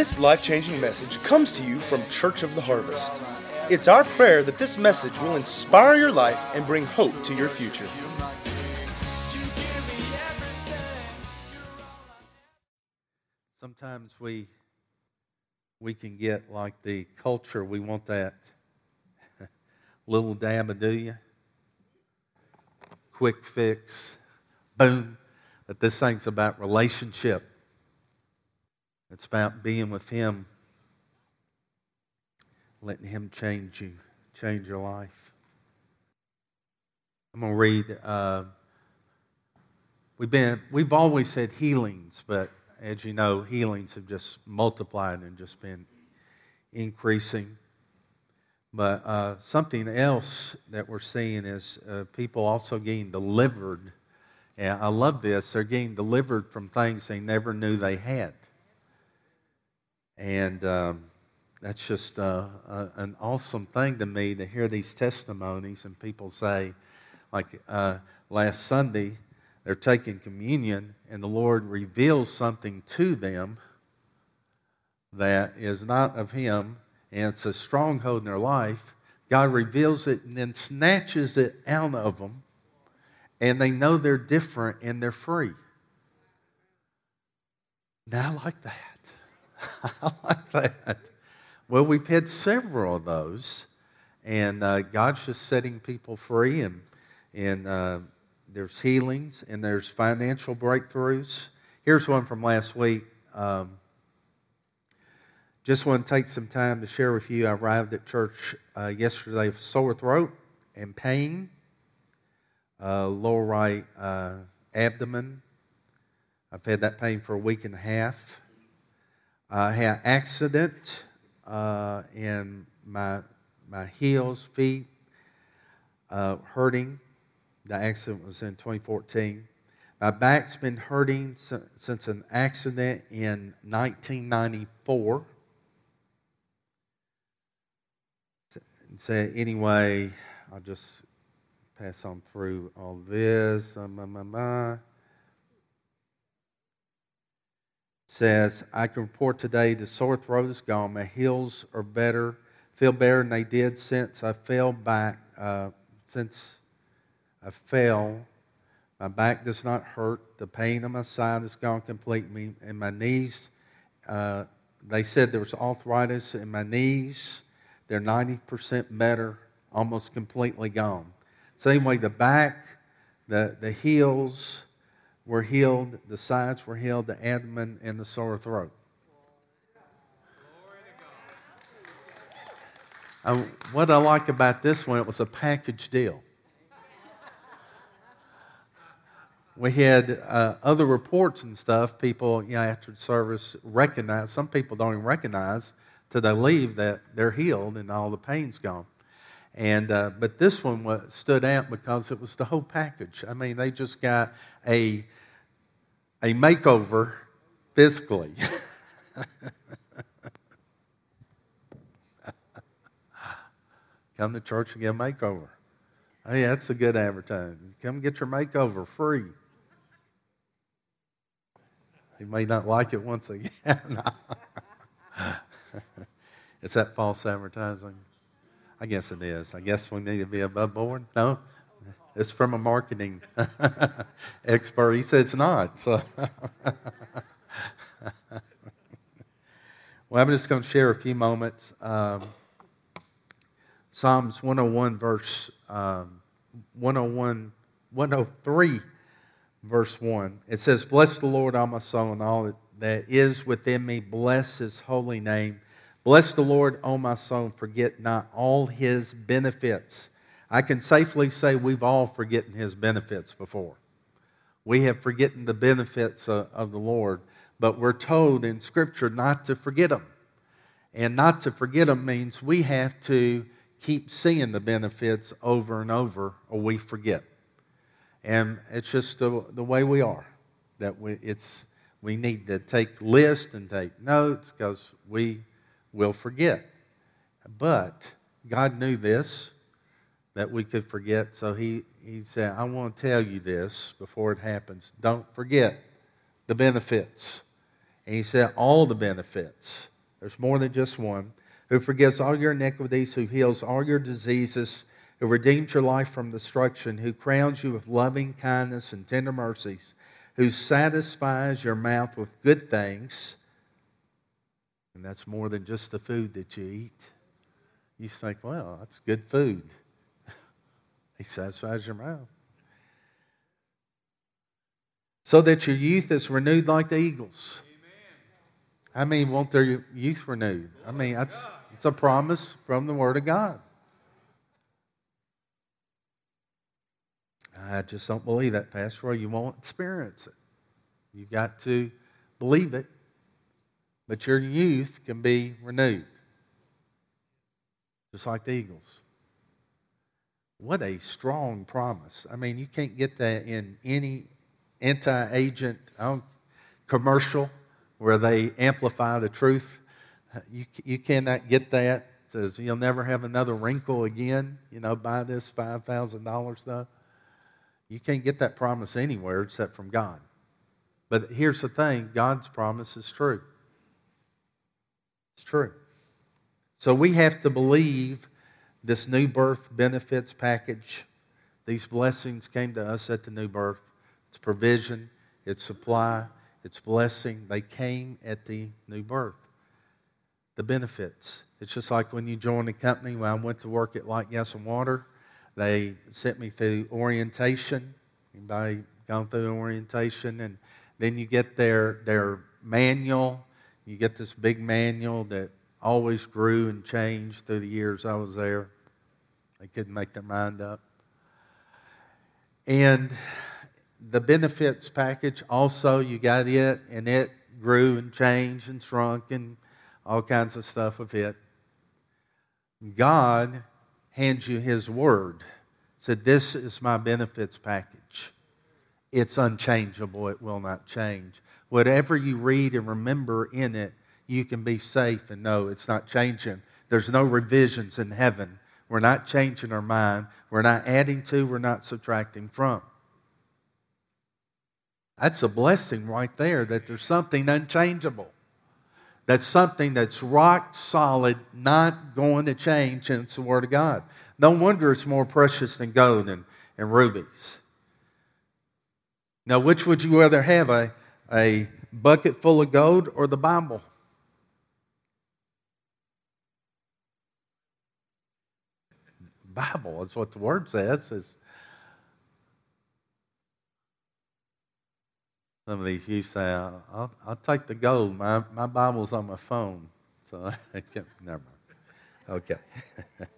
This life changing message comes to you from Church of the Harvest. It's our prayer that this message will inspire your life and bring hope to your future. Sometimes we we can get like the culture, we want that little dab of do you, quick fix, boom. But this thing's about relationship. It's about being with Him, letting Him change you, change your life. I'm going to read. Uh, we've been, we've always said healings, but as you know, healings have just multiplied and just been increasing. But uh, something else that we're seeing is uh, people also getting delivered. And I love this. They're getting delivered from things they never knew they had. And um, that's just uh, an awesome thing to me to hear these testimonies and people say, like uh, last Sunday, they're taking communion and the Lord reveals something to them that is not of Him and it's a stronghold in their life. God reveals it and then snatches it out of them and they know they're different and they're free. Now, I like that. I like that. Well, we've had several of those, and uh, God's just setting people free, and and uh, there's healings and there's financial breakthroughs. Here's one from last week. Um, just want to take some time to share with you. I arrived at church uh, yesterday with sore throat and pain, uh, lower right uh, abdomen. I've had that pain for a week and a half. I had an accident uh, in my, my heels, feet, uh, hurting. The accident was in 2014. My back's been hurting since an accident in 1994. So anyway, I'll just pass on through all this. Uh, says, I can report today the sore throat is gone. My heels are better, feel better than they did since I fell back. Uh, since I fell, my back does not hurt. The pain on my side is gone completely. And my knees, uh, they said there was arthritis in my knees. They're 90% better, almost completely gone. Same way, the back, the, the heels, were healed, the sides were healed, the abdomen, and the sore throat. Uh, what I like about this one, it was a package deal. We had uh, other reports and stuff. People, you know, after the service recognize. Some people don't even recognize till they leave that they're healed and all the pain's gone. And uh, but this one was, stood out because it was the whole package. I mean, they just got a a makeover physically. Come to church and get a makeover. Hey, that's a good advertisement. Come get your makeover free. You may not like it once again. is that false advertising? I guess it is. I guess we need to be above board. No? It's from a marketing expert. He said it's not. So. well, I'm just going to share a few moments. Um, Psalms 101, verse um, 101, 103, verse 1. It says, Bless the Lord, all my soul, and all that is within me. Bless his holy name. Bless the Lord, O my soul, and forget not all his benefits I can safely say we've all forgotten his benefits before. We have forgotten the benefits of, of the Lord, but we're told in Scripture not to forget them. And not to forget them means we have to keep seeing the benefits over and over, or we forget. And it's just the, the way we are. That we, it's, we need to take lists and take notes because we will forget. But God knew this that we could forget. So he, he said, I want to tell you this before it happens. Don't forget the benefits. And he said, all the benefits. There's more than just one. Who forgives all your iniquities, who heals all your diseases, who redeems your life from destruction, who crowns you with loving kindness and tender mercies, who satisfies your mouth with good things. And that's more than just the food that you eat. You think, well, that's good food. He satisfies your mouth. So that your youth is renewed like the eagles. I mean, want their youth renewed? I mean, that's it's a promise from the Word of God. I just don't believe that, Pastor. You won't experience it. You've got to believe it. But your youth can be renewed, just like the eagles. What a strong promise. I mean, you can't get that in any anti agent commercial where they amplify the truth. You, you cannot get that. It says you'll never have another wrinkle again. You know, buy this $5,000 stuff. You can't get that promise anywhere except from God. But here's the thing God's promise is true. It's true. So we have to believe this new birth benefits package. These blessings came to us at the new birth. It's provision, it's supply, its blessing, they came at the new birth. The benefits. It's just like when you join a company. When I went to work at Light Gas and Water, they sent me through orientation. Anybody gone through orientation? And then you get their, their manual. You get this big manual that always grew and changed through the years I was there. They couldn't make their mind up. And the benefits package also you got it and it grew and changed and shrunk and all kinds of stuff with it god hands you his word said this is my benefits package it's unchangeable it will not change whatever you read and remember in it you can be safe and know it's not changing there's no revisions in heaven we're not changing our mind we're not adding to we're not subtracting from that's a blessing right there that there's something unchangeable. That's something that's rock solid, not going to change, and it's the Word of God. No wonder it's more precious than gold and, and rubies. Now, which would you rather have, a, a bucket full of gold or the Bible? Bible, that's what the Word says. It's, Some of these you say, I'll, I'll, take the gold. My, my Bible's on my phone. So I can't, never mind. Okay.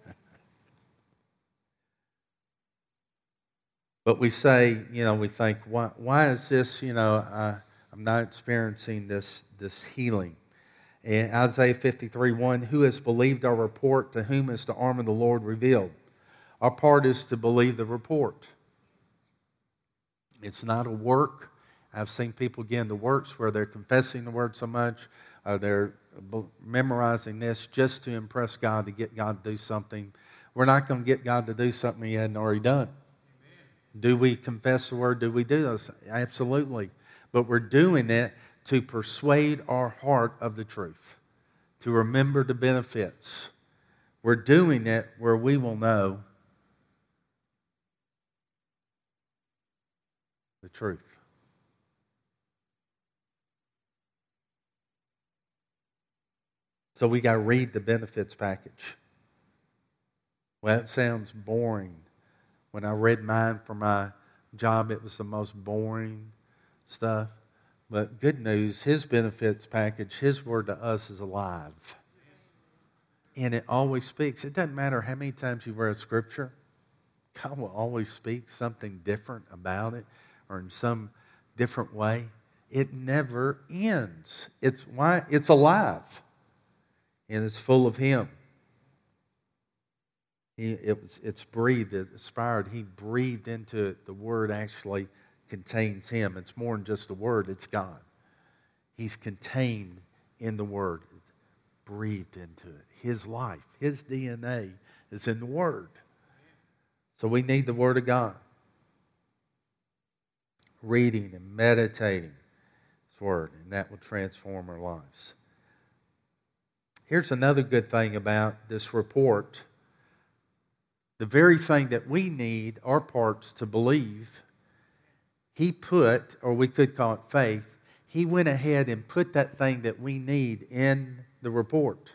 but we say, you know, we think, why, why is this, you know, I, I'm not experiencing this, this healing? In Isaiah 53 1, who has believed our report? To whom is the arm of the Lord revealed? Our part is to believe the report. It's not a work, I've seen people get into works where they're confessing the word so much, or they're memorizing this just to impress God, to get God to do something. We're not going to get God to do something He hadn't already done. Amen. Do we confess the word? Do we do those? Absolutely. But we're doing it to persuade our heart of the truth, to remember the benefits. We're doing it where we will know the truth. So we got to read the benefits package. Well, that sounds boring. When I read mine for my job, it was the most boring stuff. But good news, his benefits package, his word to us is alive. And it always speaks. It doesn't matter how many times you read scripture, God will always speak something different about it or in some different way. It never ends. It's why it's alive and it's full of Him. He, it was, it's breathed, it's inspired. He breathed into it. The Word actually contains Him. It's more than just the Word, it's God. He's contained in the Word, breathed into it. His life, His DNA is in the Word. So we need the Word of God. Reading and meditating His Word, and that will transform our lives. Here's another good thing about this report the very thing that we need, our parts to believe, he put, or we could call it faith, he went ahead and put that thing that we need in the report.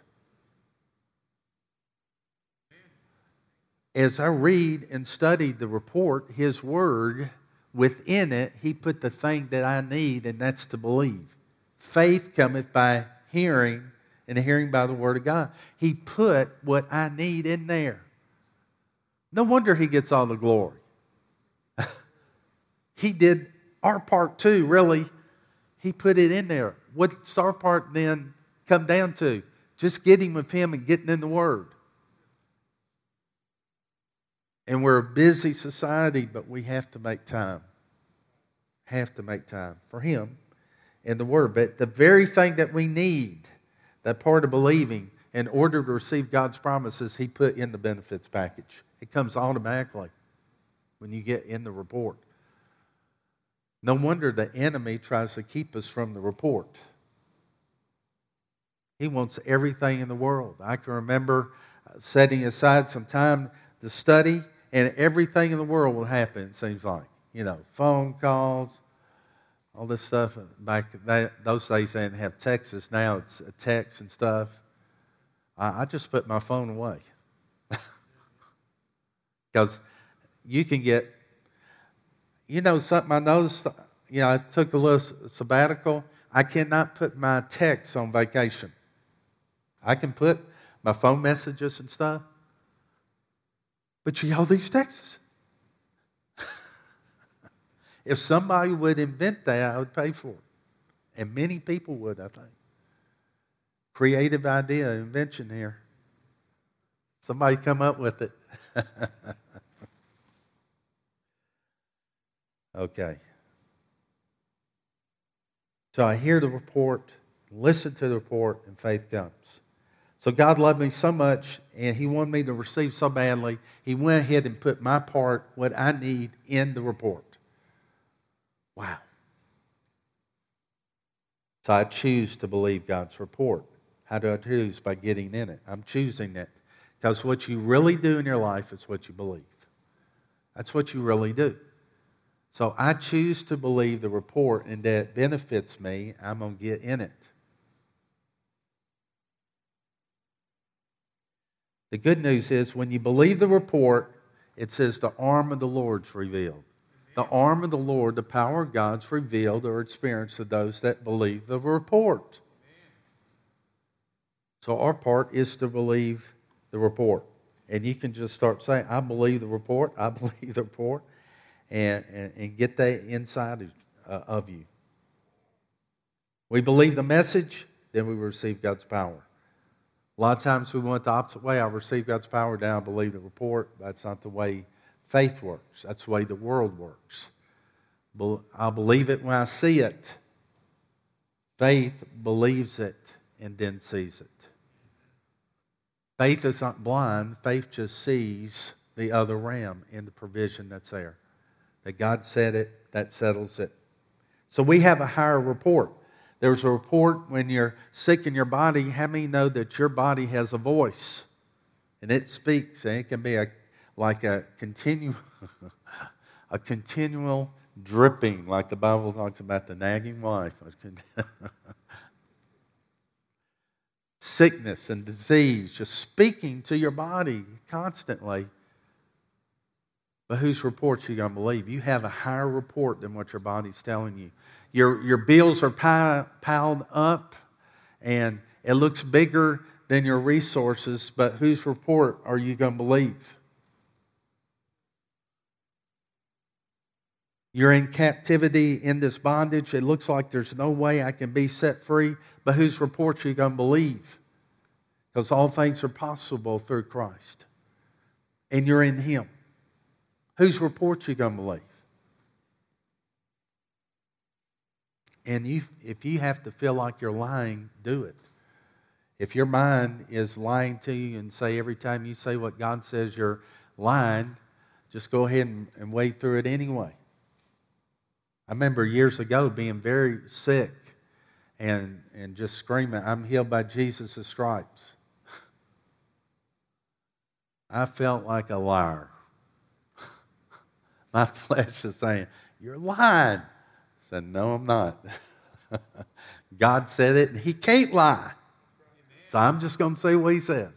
As I read and studied the report, his word, within it, he put the thing that I need, and that's to believe. Faith cometh by hearing, and hearing by the word of God. He put what I need in there. No wonder he gets all the glory. he did our part too, really. He put it in there. What's our part then come down to? Just getting with him and getting in the word. And we're a busy society, but we have to make time. Have to make time for him and the word. But the very thing that we need, that part of believing, in order to receive God's promises, he put in the benefits package. It comes automatically when you get in the report. No wonder the enemy tries to keep us from the report. He wants everything in the world. I can remember uh, setting aside some time to study, and everything in the world will happen, it seems like. You know, phone calls, all this stuff. Back that, those days, they didn't have Texas. Now it's a text and stuff. I, I just put my phone away. Because you can get, you know, something I noticed, you know, I took a little sabbatical. I cannot put my texts on vacation. I can put my phone messages and stuff, but you all these texts. If somebody would invent that, I would pay for it. And many people would, I think. Creative idea, invention here. Somebody come up with it. okay. So I hear the report, listen to the report, and faith comes. So God loved me so much, and He wanted me to receive so badly, He went ahead and put my part, what I need, in the report. Wow. So I choose to believe God's report. How do I choose? By getting in it. I'm choosing it. Because what you really do in your life is what you believe. That's what you really do. So I choose to believe the report and that it benefits me. I'm going to get in it. The good news is when you believe the report, it says the arm of the Lord's revealed. The arm of the Lord, the power of God's revealed or experienced to those that believe the report. So our part is to believe the report. And you can just start saying, I believe the report, I believe the report, and, and, and get that inside of, uh, of you. We believe the message, then we receive God's power. A lot of times we went the opposite way. I receive God's power, now I believe the report. That's not the way faith works. That's the way the world works. I believe it when I see it. Faith believes it and then sees it. Faith is not blind, faith just sees the other ram in the provision that's there. That God said it, that settles it. So we have a higher report. There's a report when you're sick in your body. How many know that your body has a voice? And it speaks, and it can be a, like a continual, a continual dripping, like the Bible talks about the nagging wife. sickness and disease, just speaking to your body constantly. But whose report are you going to believe? You have a higher report than what your body's telling you. Your, your bills are piled up and it looks bigger than your resources, but whose report are you going to believe? You're in captivity in this bondage. It looks like there's no way I can be set free, but whose report are you going to believe? Because all things are possible through Christ. And you're in Him. Whose report are you going to believe? And you, if you have to feel like you're lying, do it. If your mind is lying to you and say every time you say what God says you're lying, just go ahead and, and wade through it anyway. I remember years ago being very sick and, and just screaming, I'm healed by Jesus' stripes. I felt like a liar. My flesh is saying, You're lying. I said, No, I'm not. God said it, and He can't lie. So I'm just going to say what He says.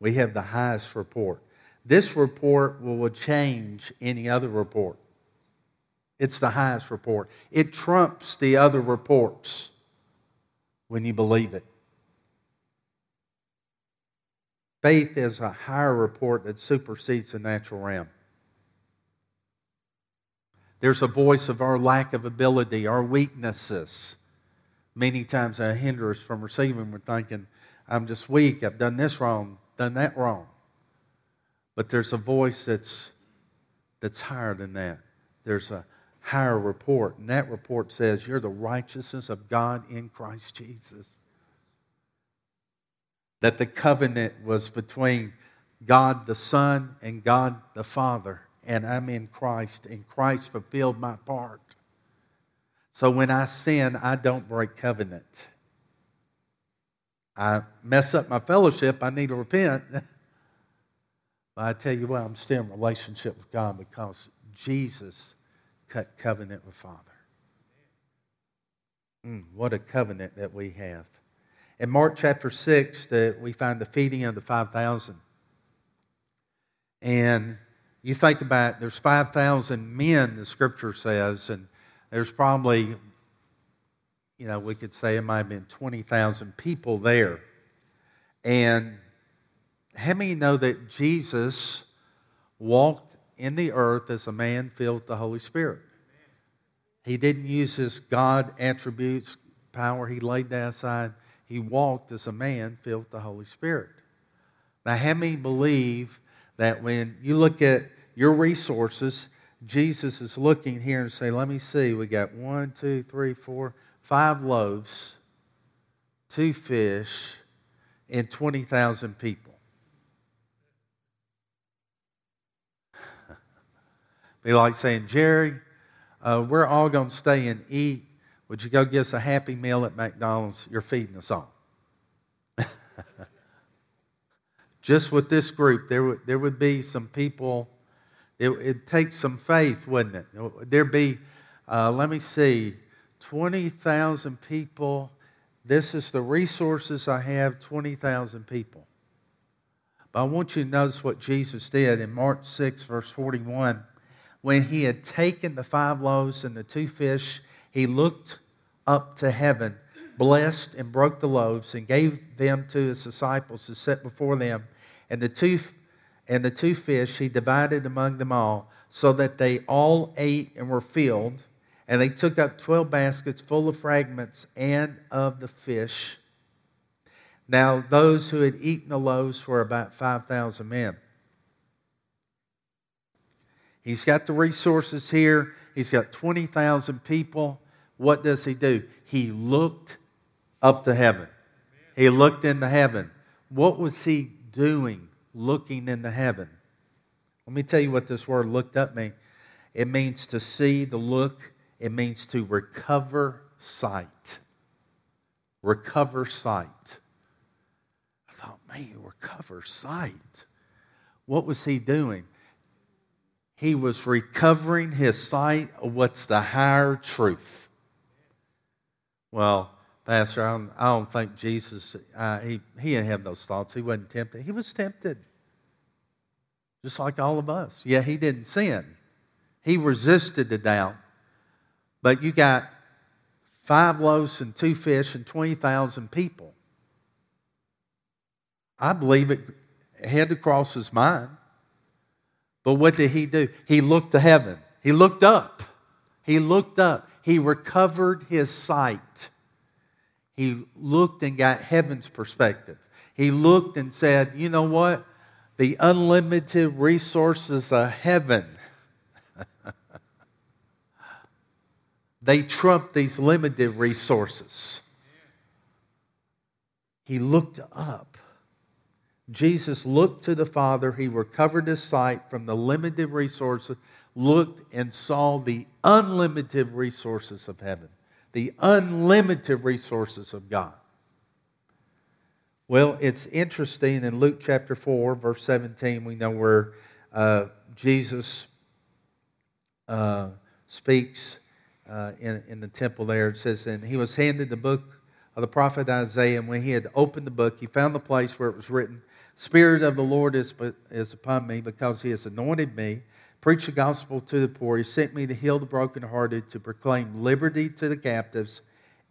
we have the highest report. This report will change any other report. It's the highest report. It trumps the other reports when you believe it. Faith is a higher report that supersedes the natural realm. There's a voice of our lack of ability, our weaknesses. Many times that hinder us from receiving. We're thinking, I'm just weak. I've done this wrong, done that wrong. But there's a voice that's, that's higher than that. There's a higher report, and that report says you're the righteousness of God in Christ Jesus. That the covenant was between God the Son and God the Father, and I'm in Christ, and Christ fulfilled my part. So when I sin, I don't break covenant. I mess up my fellowship, I need to repent. I tell you what, I'm still in relationship with God because Jesus cut covenant with Father. Mm, what a covenant that we have. In Mark chapter 6, the, we find the feeding of the 5,000. And you think about it, there's 5,000 men, the scripture says, and there's probably you know, we could say it might have been 20,000 people there. And how many know that Jesus walked in the earth as a man filled with the Holy Spirit? He didn't use his God attributes, power, he laid that aside. He walked as a man filled with the Holy Spirit. Now, how many believe that when you look at your resources, Jesus is looking here and say, let me see, we got one, two, three, four, five loaves, two fish, and 20,000 people. Be like saying, Jerry, uh, we're all going to stay and eat. Would you go get us a happy meal at McDonald's? You're feeding us all. Just with this group, there would, there would be some people, it, it takes some faith, wouldn't it? There'd be, uh, let me see, 20,000 people. This is the resources I have 20,000 people. But I want you to notice what Jesus did in Mark 6, verse 41. When he had taken the five loaves and the two fish, he looked up to heaven, blessed and broke the loaves, and gave them to his disciples to set before them. And the two, and the two fish he divided among them all, so that they all ate and were filled. And they took up 12 baskets full of fragments and of the fish. Now, those who had eaten the loaves were about 5,000 men. He's got the resources here, he's got 20,000 people. What does he do? He looked up to heaven. He looked into heaven. What was he doing looking into heaven? Let me tell you what this word looked up means. It means to see, to look, it means to recover sight. Recover sight. I thought, man, recover sight. What was he doing? He was recovering his sight of what's the higher truth. Well, Pastor, I don't, I don't think Jesus, uh, he, he didn't have those thoughts. He wasn't tempted. He was tempted, just like all of us. Yeah, he didn't sin. He resisted the doubt, but you got five loaves and two fish and 20,000 people. I believe it had to cross his mind. But what did he do? He looked to heaven. He looked up. He looked up. He recovered his sight. He looked and got heaven's perspective. He looked and said, You know what? The unlimited resources of heaven they trump these limited resources. He looked up. Jesus looked to the Father. He recovered his sight from the limited resources, looked and saw the unlimited resources of heaven, the unlimited resources of God. Well, it's interesting in Luke chapter 4, verse 17, we know where uh, Jesus uh, speaks uh, in, in the temple there. It says, And he was handed the book of the prophet Isaiah, and when he had opened the book, he found the place where it was written, Spirit of the Lord is, is upon me because he has anointed me. Preach the gospel to the poor. He sent me to heal the brokenhearted, to proclaim liberty to the captives,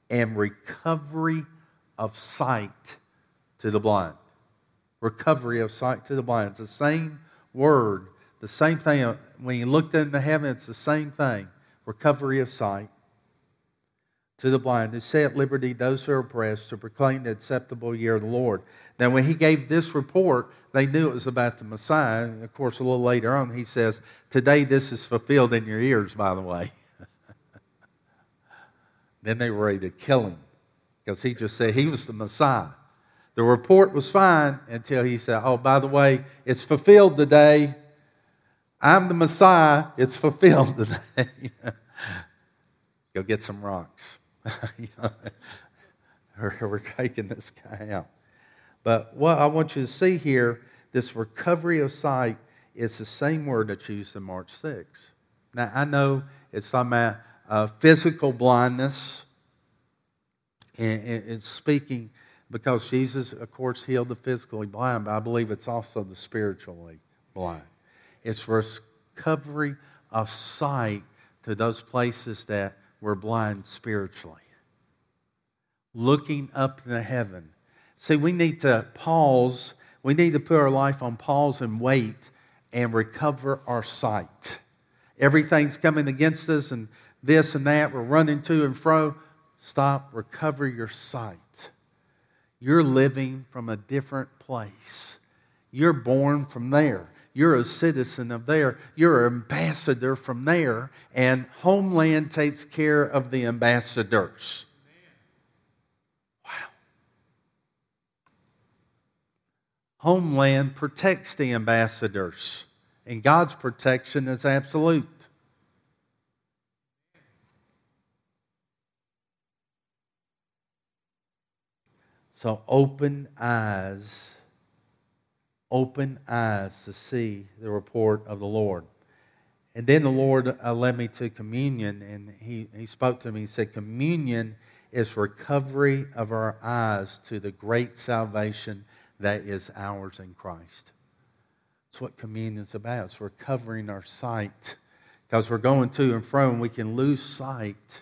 and recovery of sight to the blind. Recovery of sight to the blind. It's the same word, the same thing. When you looked into heaven, it's the same thing. Recovery of sight to the blind, to set at liberty those who are oppressed, to proclaim the acceptable year of the Lord. Now, when he gave this report, they knew it was about the Messiah. And of course, a little later on, he says, Today this is fulfilled in your ears, by the way. then they were ready to kill him because he just said he was the Messiah. The report was fine until he said, Oh, by the way, it's fulfilled today. I'm the Messiah. It's fulfilled today. Go get some rocks. We're taking this guy out. But what I want you to see here, this recovery of sight is the same word that's used in Mark 6. Now, I know it's talking about uh, physical blindness, and it's speaking because Jesus, of course, healed the physically blind, but I believe it's also the spiritually blind. It's recovery of sight to those places that were blind spiritually. Looking up to heaven. See, we need to pause. We need to put our life on pause and wait and recover our sight. Everything's coming against us and this and that. We're running to and fro. Stop, recover your sight. You're living from a different place. You're born from there. You're a citizen of there. You're an ambassador from there. And Homeland takes care of the ambassadors. Wow. Homeland protects the ambassadors. And God's protection is absolute. So open eyes, open eyes to see the report of the Lord. And then the Lord uh, led me to communion, and he, he spoke to me. He said, Communion is recovery of our eyes to the great salvation that is ours in Christ. That's what communion is about. It's recovering our sight. Because we're going to and fro, and we can lose sight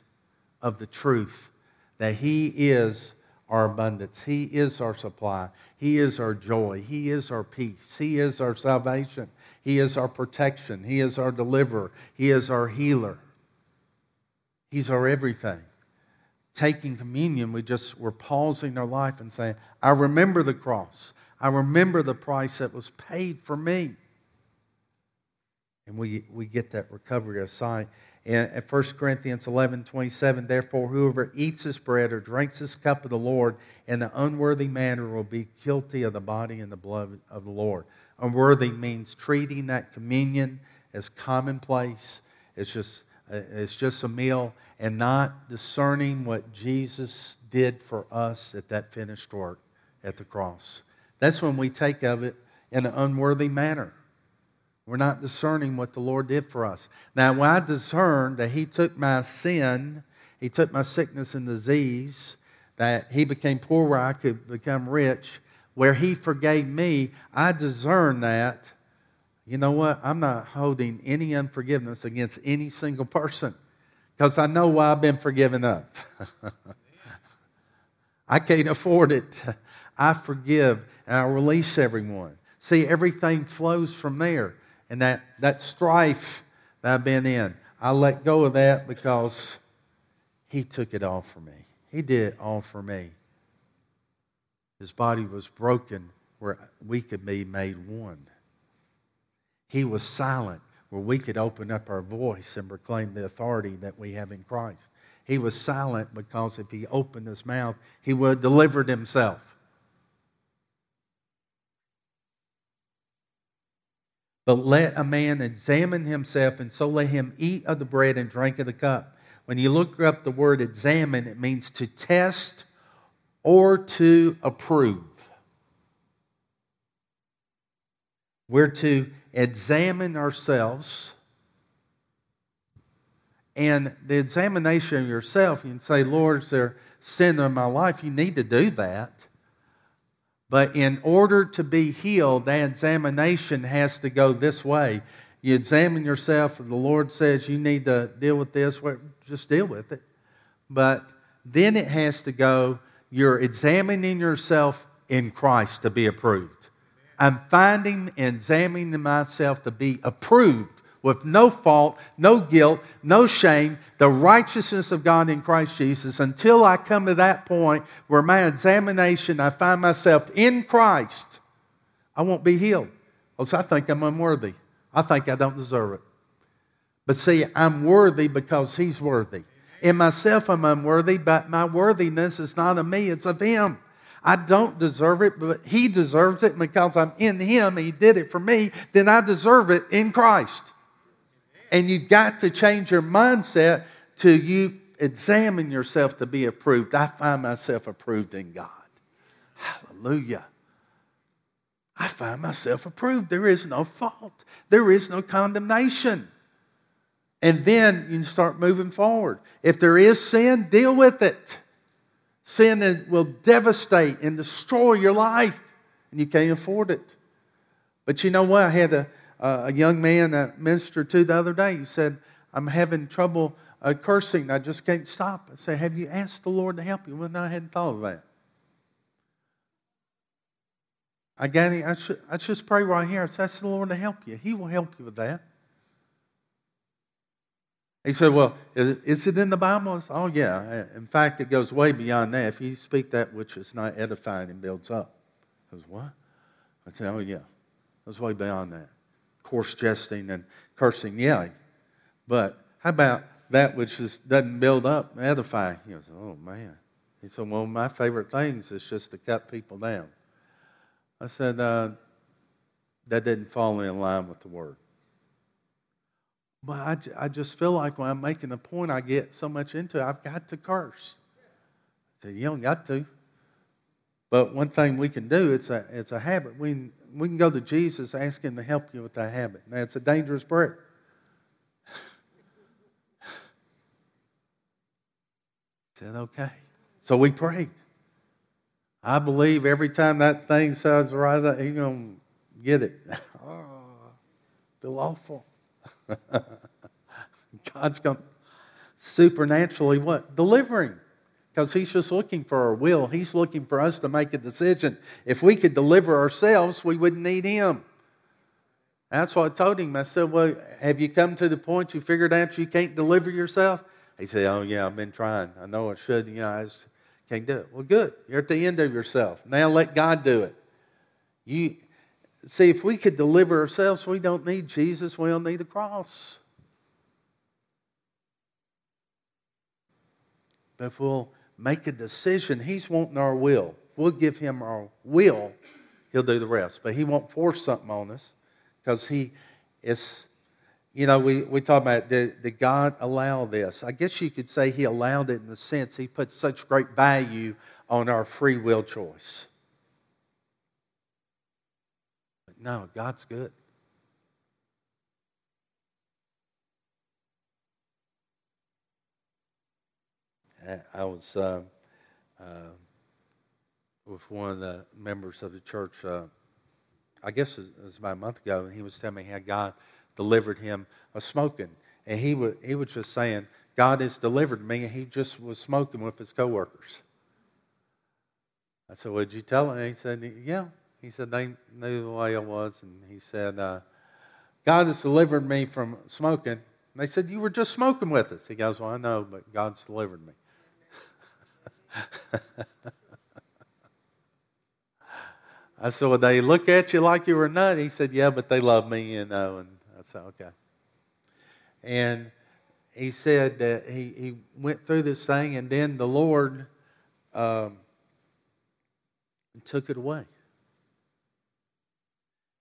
of the truth that He is our abundance. He is our supply. He is our joy. He is our peace. He is our salvation. He is our protection. He is our deliverer. He is our healer. He's our everything. Taking communion, we just we're pausing our life and saying, I remember the cross. I remember the price that was paid for me. And we, we get that recovery of sight. In 1 Corinthians 11 27, therefore, whoever eats this bread or drinks this cup of the Lord in an unworthy manner will be guilty of the body and the blood of the Lord. Unworthy means treating that communion as commonplace. It's just, uh, it's just a meal and not discerning what Jesus did for us at that finished work at the cross. That's when we take of it in an unworthy manner. We're not discerning what the Lord did for us. Now, when I discern that He took my sin, He took my sickness and disease, that He became poor where I could become rich, where He forgave me, I discern that, you know what? I'm not holding any unforgiveness against any single person because I know why I've been forgiven of. I can't afford it. I forgive and I release everyone. See, everything flows from there and that, that strife that I've been in. I let go of that because He took it all for me. He did it all for me. His body was broken where we could be made one. He was silent where we could open up our voice and proclaim the authority that we have in Christ. He was silent because if he opened his mouth, he would have delivered himself. But let a man examine himself, and so let him eat of the bread and drink of the cup. When you look up the word examine, it means to test or to approve. We're to examine ourselves. And the examination of yourself, you can say, Lord, is there sin in my life? You need to do that. But in order to be healed, that examination has to go this way. You examine yourself, the Lord says you need to deal with this, well, just deal with it. But then it has to go, you're examining yourself in Christ to be approved. I'm finding and examining myself to be approved with no fault, no guilt, no shame, the righteousness of God in Christ Jesus until I come to that point where my examination, I find myself in Christ, I won't be healed. Because I think I'm unworthy. I think I don't deserve it. But see, I'm worthy because He's worthy. In myself, I'm unworthy, but my worthiness is not of me, it's of Him. I don't deserve it, but He deserves it because I'm in Him. He did it for me. Then I deserve it in Christ. And you've got to change your mindset to you examine yourself to be approved. I find myself approved in God. Hallelujah. I find myself approved. There is no fault, there is no condemnation. And then you start moving forward. If there is sin, deal with it. Sin will devastate and destroy your life, and you can't afford it. But you know what? I had a, uh, a young man that ministered to the other day. He said, I'm having trouble uh, cursing. I just can't stop. I said, Have you asked the Lord to help you? Well, no, I hadn't thought of that. I got I should, I just pray right here. I said, Ask the Lord to help you. He will help you with that. He said, Well, is, it in the Bible? Said, oh, yeah. In fact, it goes way beyond that. If you speak that which is not edifying and builds up. I was, What? I said, Oh, yeah. It goes way beyond that coarse jesting and cursing, yeah. But how about that which is, doesn't build up, edify? He goes, oh man. He said, well, my favorite things is just to cut people down. I said, uh, that didn't fall in line with the word. But I, I just feel like when I'm making a point, I get so much into it, I've got to curse. I said, you don't got to. But one thing we can do, it's a, it's a habit. We, we can go to Jesus, ask Him to help you with that habit. Now, it's a dangerous prayer. said, okay. So we prayed. I believe every time that thing sounds right, he's going to get it. oh, feel awful. God's going to supernaturally what? Delivering because he's just looking for our will. He's looking for us to make a decision. If we could deliver ourselves, we wouldn't need him. That's what I told him. I said, Well, have you come to the point you figured out you can't deliver yourself? He said, Oh, yeah, I've been trying. I know I should. You know, I just can't do it. Well, good. You're at the end of yourself. Now let God do it. You see, if we could deliver ourselves, we don't need Jesus. We don't need the cross. But if we'll make a decision. He's wanting our will. We'll give him our will. He'll do the rest. But he won't force something on us because he is, you know, we, we talk about did, did God allow this? I guess you could say he allowed it in the sense he put such great value on our free will choice. But no, God's good. I was uh, uh, with one of the members of the church, uh, I guess it was about a month ago, and he was telling me how God delivered him of smoking. And he, was, he was just saying, God has delivered me, and he just was smoking with his coworkers. I said, well, did you tell him? he said, yeah. He said, they knew the way I was. And he said, uh, God has delivered me from smoking. And they said, you were just smoking with us. He goes, well, I know, but God's delivered me. I said, Well, they look at you like you were a nut. He said, Yeah, but they love me, you know. And I said, Okay. And he said that he, he went through this thing, and then the Lord um, took it away.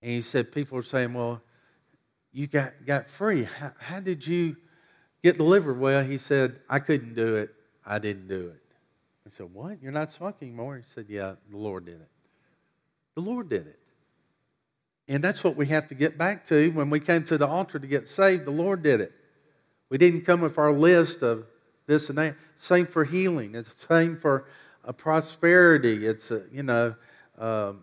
And he said, People are saying, Well, you got, got free. How, how did you get delivered? Well, he said, I couldn't do it. I didn't do it. I said, What? You're not smoking anymore? He said, Yeah, the Lord did it. The Lord did it. And that's what we have to get back to when we came to the altar to get saved. The Lord did it. We didn't come with our list of this and that. Same for healing. It's the same for a prosperity. It's a, you know, um,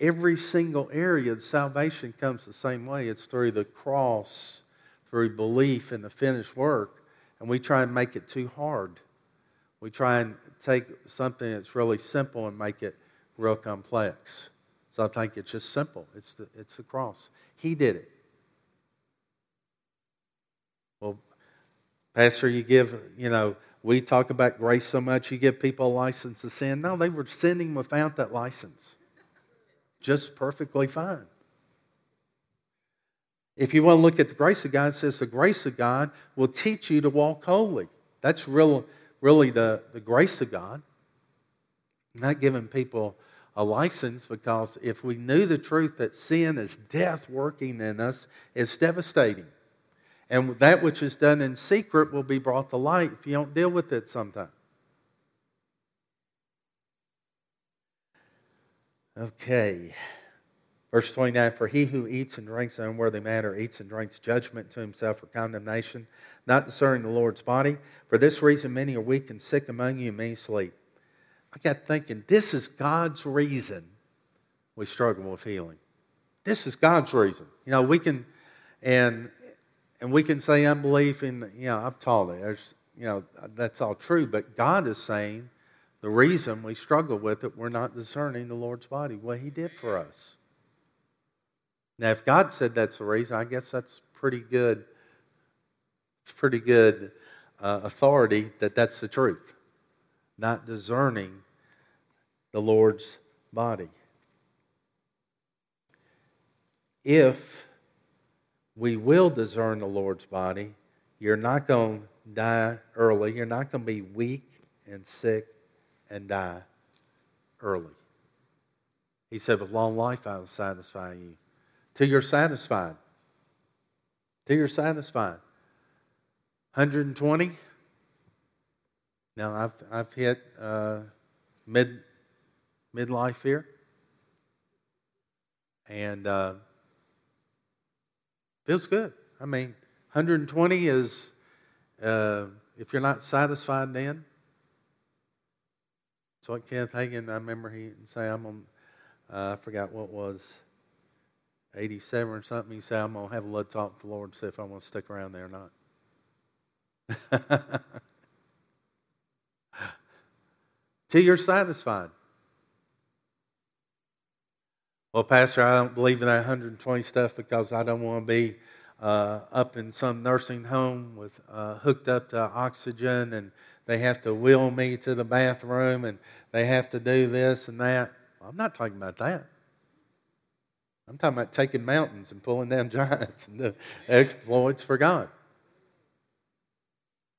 every single area of salvation comes the same way. It's through the cross, through belief in the finished work, and we try and make it too hard. We try and take something that's really simple and make it real complex. So I think it's just simple. It's the, it's the cross. He did it. Well, Pastor, you give, you know, we talk about grace so much, you give people a license to sin. No, they were sinning without that license. Just perfectly fine. If you want to look at the grace of God, it says the grace of God will teach you to walk holy. That's real, really the, the grace of God. Not giving people a license because if we knew the truth that sin is death working in us, it's devastating. And that which is done in secret will be brought to light if you don't deal with it sometime. Okay. Verse 29 For he who eats and drinks in unworthy manner eats and drinks judgment to himself for condemnation, not discerning the Lord's body. For this reason, many are weak and sick among you, and many sleep. I got thinking, this is God's reason we struggle with healing. This is God's reason. You know, we can, and and we can say unbelief in, you know, I've taught it. There's, you know, that's all true. But God is saying the reason we struggle with it, we're not discerning the Lord's body, what He did for us. Now, if God said that's the reason, I guess that's pretty good. It's pretty good uh, authority that that's the truth not discerning the Lord's body. If we will discern the Lord's body, you're not going to die early. You're not going to be weak and sick and die early. He said, With long life I will satisfy you. Till you're satisfied. Till you're satisfied. 120? Now, I've, I've hit uh, mid midlife here, and uh, feels good. I mean, 120 is uh, if you're not satisfied then. So what Kenneth Hagin, I remember he say, I'm on, uh, I forgot what was, 87 or something. He said, I'm going to have a little talk with the Lord and see if I want to stick around there or not. till you're satisfied. Well, Pastor, I don't believe in that 120 stuff because I don't want to be uh, up in some nursing home with uh, hooked up to oxygen and they have to wheel me to the bathroom and they have to do this and that. I'm not talking about that. I'm talking about taking mountains and pulling down giants and the exploits for God.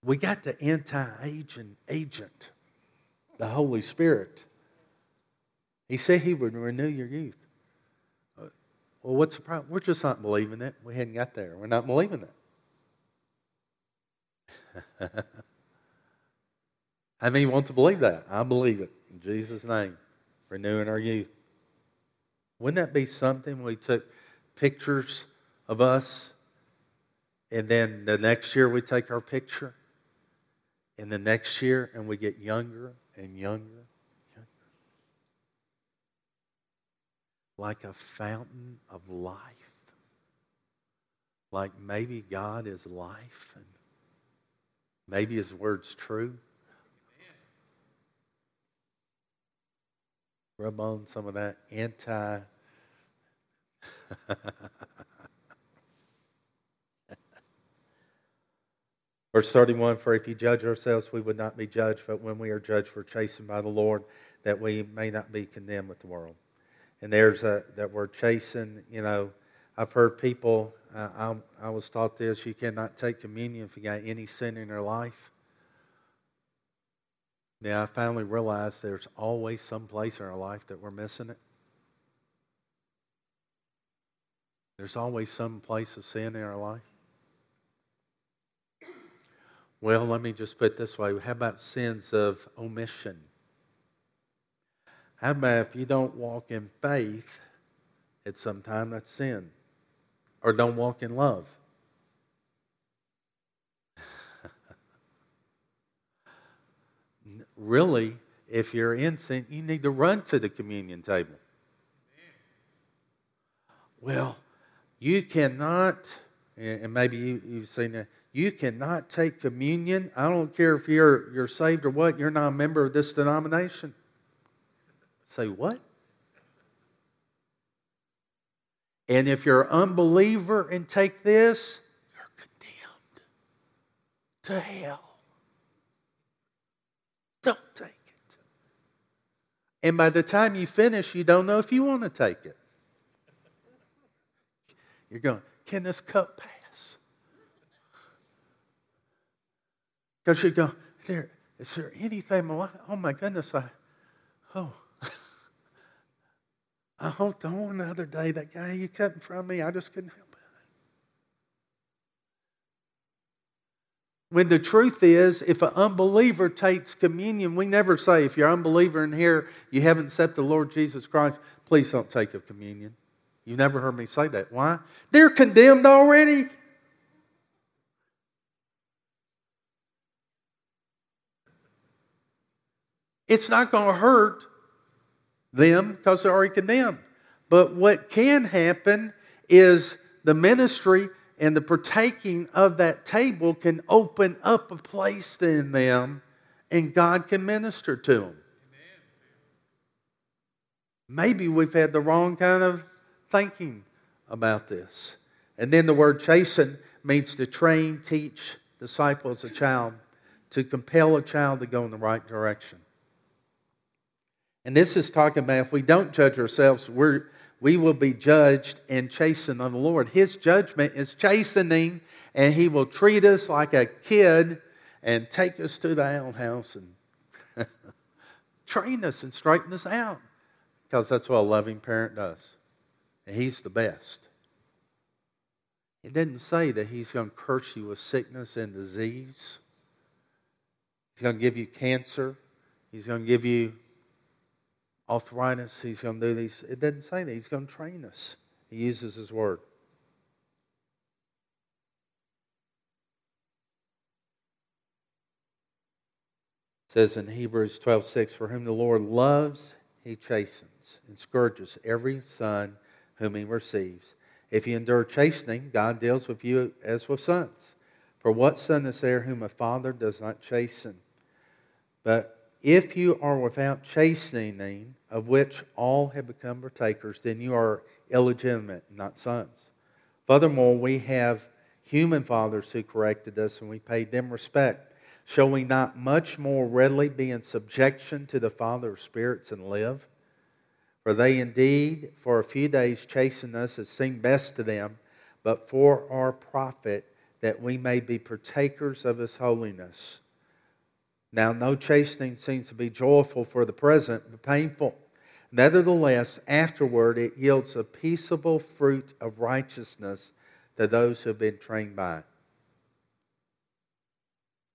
We got the anti-aging agent the Holy Spirit. He said he would renew your youth. Well, what's the problem? We're just not believing it. We hadn't got there. We're not believing it. How many want to believe that? I believe it. In Jesus' name. Renewing our youth. Wouldn't that be something? We took pictures of us, and then the next year we take our picture, and the next year, and we get younger and younger, younger. Like a fountain of life. Like maybe God is life and maybe His word's true. Rub on some of that anti. Verse 31 For if you judge ourselves, we would not be judged, but when we are judged, we're chastened by the Lord, that we may not be condemned with the world. And there's a, that word chasten, you know, I've heard people, uh, I, I was taught this you cannot take communion if you got any sin in your life. Now, I finally realized there's always some place in our life that we're missing it. There's always some place of sin in our life. Well, let me just put this way. How about sins of omission? How about if you don't walk in faith at some time, that's sin? Or don't walk in love? Really, if you're in sin, you need to run to the communion table. Well, you cannot, and maybe you, you've seen that, you cannot take communion. I don't care if you're, you're saved or what, you're not a member of this denomination. Say, what? And if you're an unbeliever and take this, you're condemned to hell. Don't take it. And by the time you finish, you don't know if you want to take it. You're going, can this cup pass? Because you go, there, is there anything? Oh my goodness, I, oh. I hope on the other day, that guy you cut in front of me, I just couldn't help When the truth is, if an unbeliever takes communion, we never say, if you're an unbeliever in here, you haven't accepted the Lord Jesus Christ, please don't take a communion. You've never heard me say that. Why? They're condemned already. It's not going to hurt them because they're already condemned. But what can happen is the ministry and the partaking of that table can open up a place in them and God can minister to them. Maybe we've had the wrong kind of thinking about this. And then the word chasten means to train, teach, disciple as a child, to compel a child to go in the right direction. And this is talking about if we don't judge ourselves, we're, we will be judged and chastened of the Lord. His judgment is chastening, and He will treat us like a kid and take us to the outhouse and train us and straighten us out. Because that's what a loving parent does. And He's the best. It doesn't say that He's going to curse you with sickness and disease. He's going to give you cancer. He's going to give you arthritis. He's going to do these. It doesn't say that. He's going to train us. He uses His word. It says in Hebrews 12 6, For whom the Lord loves, he chastens and scourges every son whom he receives. If you endure chastening, God deals with you as with sons. For what son is there whom a father does not chasten? But if you are without chastening, of which all have become partakers, then you are illegitimate, not sons. Furthermore, we have human fathers who corrected us, and we paid them respect. Shall we not much more readily be in subjection to the Father of spirits and live? For they indeed for a few days chasten us as seemed best to them, but for our profit, that we may be partakers of his holiness. Now, no chastening seems to be joyful for the present, but painful. Nevertheless, afterward it yields a peaceable fruit of righteousness to those who have been trained by it.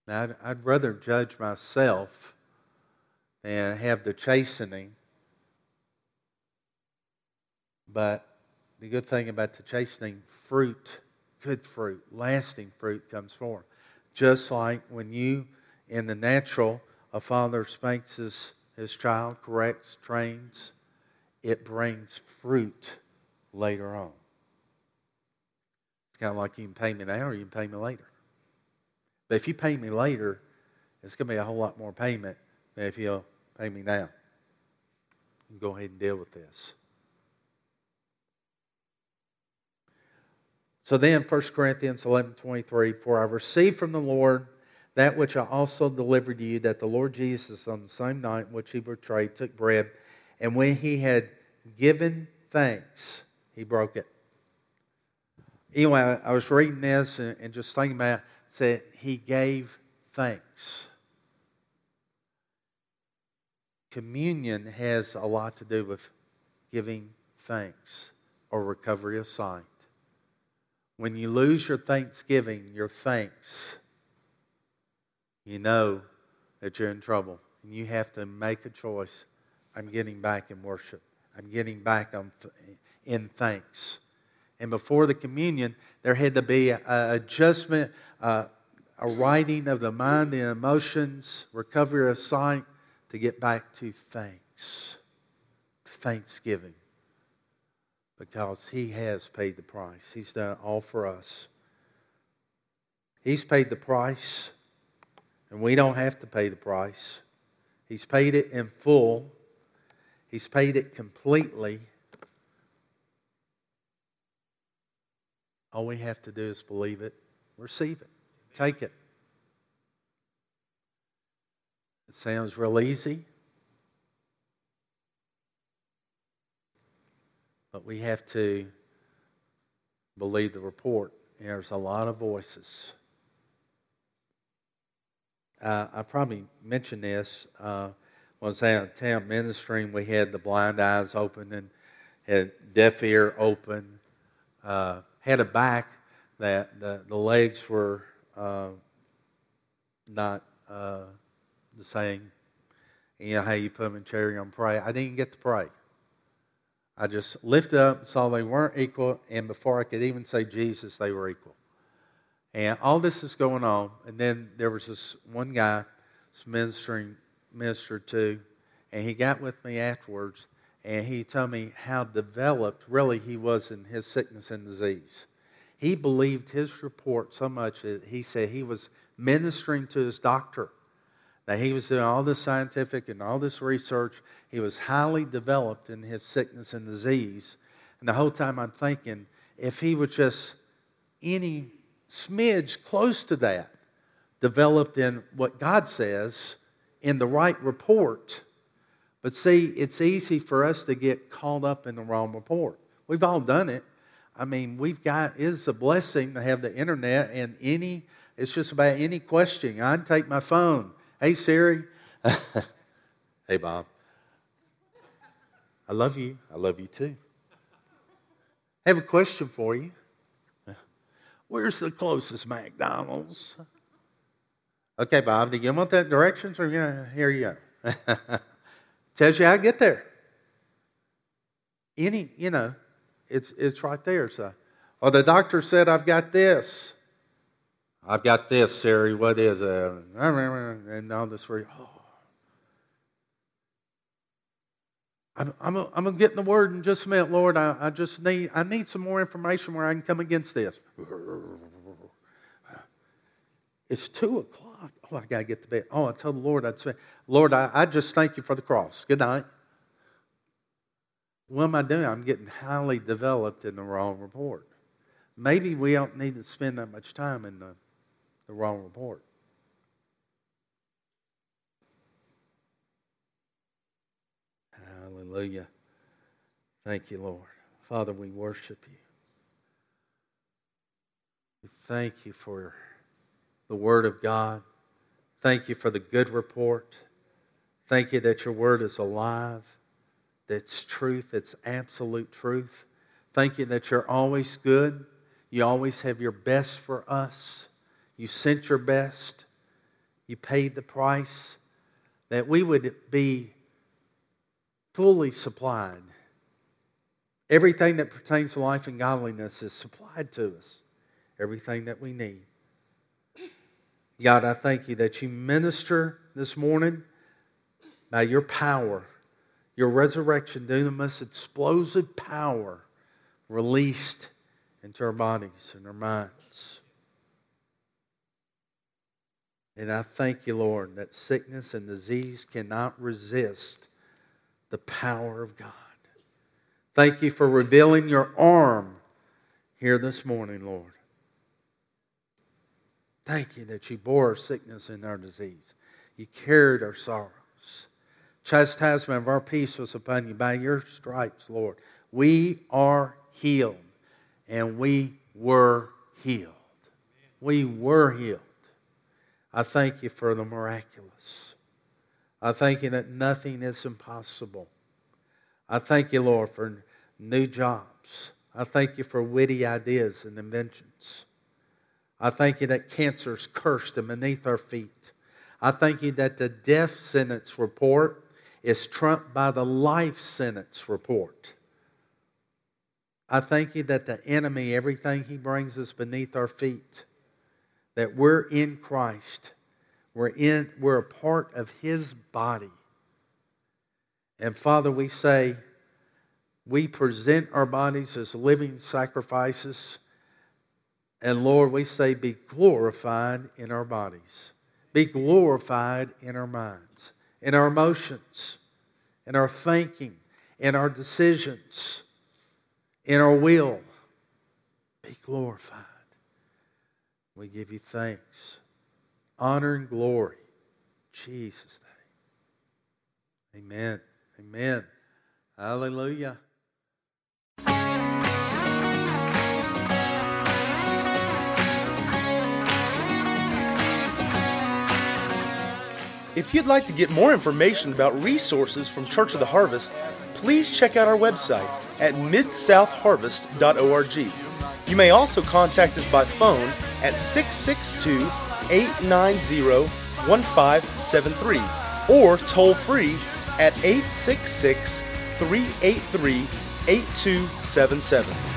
Now, I'd, I'd rather judge myself than have the chastening. But the good thing about the chastening, fruit, good fruit, lasting fruit comes forth. Just like when you in the natural, a father spanks his, his child, corrects, trains, it brings fruit later on. It's kind of like you can pay me now or you can pay me later. But if you pay me later, it's going to be a whole lot more payment than if you'll pay me now. Go ahead and deal with this. So then, 1 Corinthians 11 23, For I received from the Lord that which I also delivered to you, that the Lord Jesus, on the same night in which he betrayed, took bread, and when he had given thanks, he broke it. Anyway, I was reading this and, and just thinking about it, said he gave thanks. Communion has a lot to do with giving thanks or recovery of sight. When you lose your thanksgiving, your thanks, you know that you're in trouble. And you have to make a choice. I'm getting back in worship. I'm getting back in thanks. And before the communion, there had to be an adjustment, uh, a righting of the mind and emotions, recovery of sight to get back to thanks, thanksgiving. Because He has paid the price. He's done all for us. He's paid the price, and we don't have to pay the price. He's paid it in full, He's paid it completely. All we have to do is believe it, receive it, take it. It sounds real easy, but we have to believe the report. There's a lot of voices. Uh, I probably mentioned this. Uh, when I was out of town ministering, we had the blind eyes open and had deaf ear open. Uh, had a back that the, the legs were uh, not uh, the same. You know how you put them in chair and pray. I didn't get to pray. I just lifted up, saw they weren't equal, and before I could even say Jesus, they were equal. And all this is going on, and then there was this one guy, this ministering minister too, and he got with me afterwards, and he told me how developed really he was in his sickness and disease. He believed his report so much that he said he was ministering to his doctor, that he was doing all this scientific and all this research. He was highly developed in his sickness and disease. And the whole time I'm thinking, if he was just any smidge close to that, developed in what God says in the right report, but see, it's easy for us to get caught up in the wrong report. We've all done it. I mean, we've got, it's a blessing to have the internet and any, it's just about any question. I can take my phone. Hey, Siri. hey, Bob. I love you. I love you too. I have a question for you. Where's the closest McDonald's? Okay, Bob, do you want that directions or yeah, here you go? Tells you how to get there. Any, you know, it's, it's right there. So, or the doctor said, I've got this. I've got this, Siri. What is it? And all this. For you. Oh. I'm, I'm, a, I'm going to get in the word in just a minute, Lord. I, I just need, I need some more information where I can come against this. It's two o'clock. Oh, I got to get to bed. Oh, I told the Lord, I'd say, Lord, I, I just thank you for the cross. Good night. What am I doing? I'm getting highly developed in the wrong report. Maybe we don't need to spend that much time in the, the wrong report. Hallelujah. Thank you, Lord. Father, we worship you. We thank you for the Word of God. Thank you for the good report. Thank you that your Word is alive, that's truth, it's absolute truth. Thank you that you're always good. You always have your best for us. You sent your best. You paid the price that we would be fully supplied. Everything that pertains to life and godliness is supplied to us. Everything that we need. God, I thank you that you minister this morning by your power, your resurrection, dunamis, explosive power released into our bodies and our minds. And I thank you, Lord, that sickness and disease cannot resist the power of God. Thank you for revealing your arm here this morning, Lord. Thank you that you bore our sickness and our disease. You carried our sorrows. Chastisement of our peace was upon you. By your stripes, Lord, we are healed. And we were healed. We were healed. I thank you for the miraculous. I thank you that nothing is impossible. I thank you, Lord, for new jobs. I thank you for witty ideas and inventions. I thank you that cancer's cursed and beneath our feet. I thank you that the death sentence report is trumped by the life sentence report. I thank you that the enemy, everything he brings us beneath our feet, that we're in Christ. We're, in, we're a part of his body. And Father, we say, we present our bodies as living sacrifices. And Lord, we say, be glorified in our bodies, be glorified in our minds, in our emotions, in our thinking, in our decisions, in our will. Be glorified. We give you thanks, honor, and glory. Jesus' name. Amen. Amen. Hallelujah. If you'd like to get more information about resources from Church of the Harvest, please check out our website at midsouthharvest.org. You may also contact us by phone at 662 890 1573 or toll free at 866 383 8277.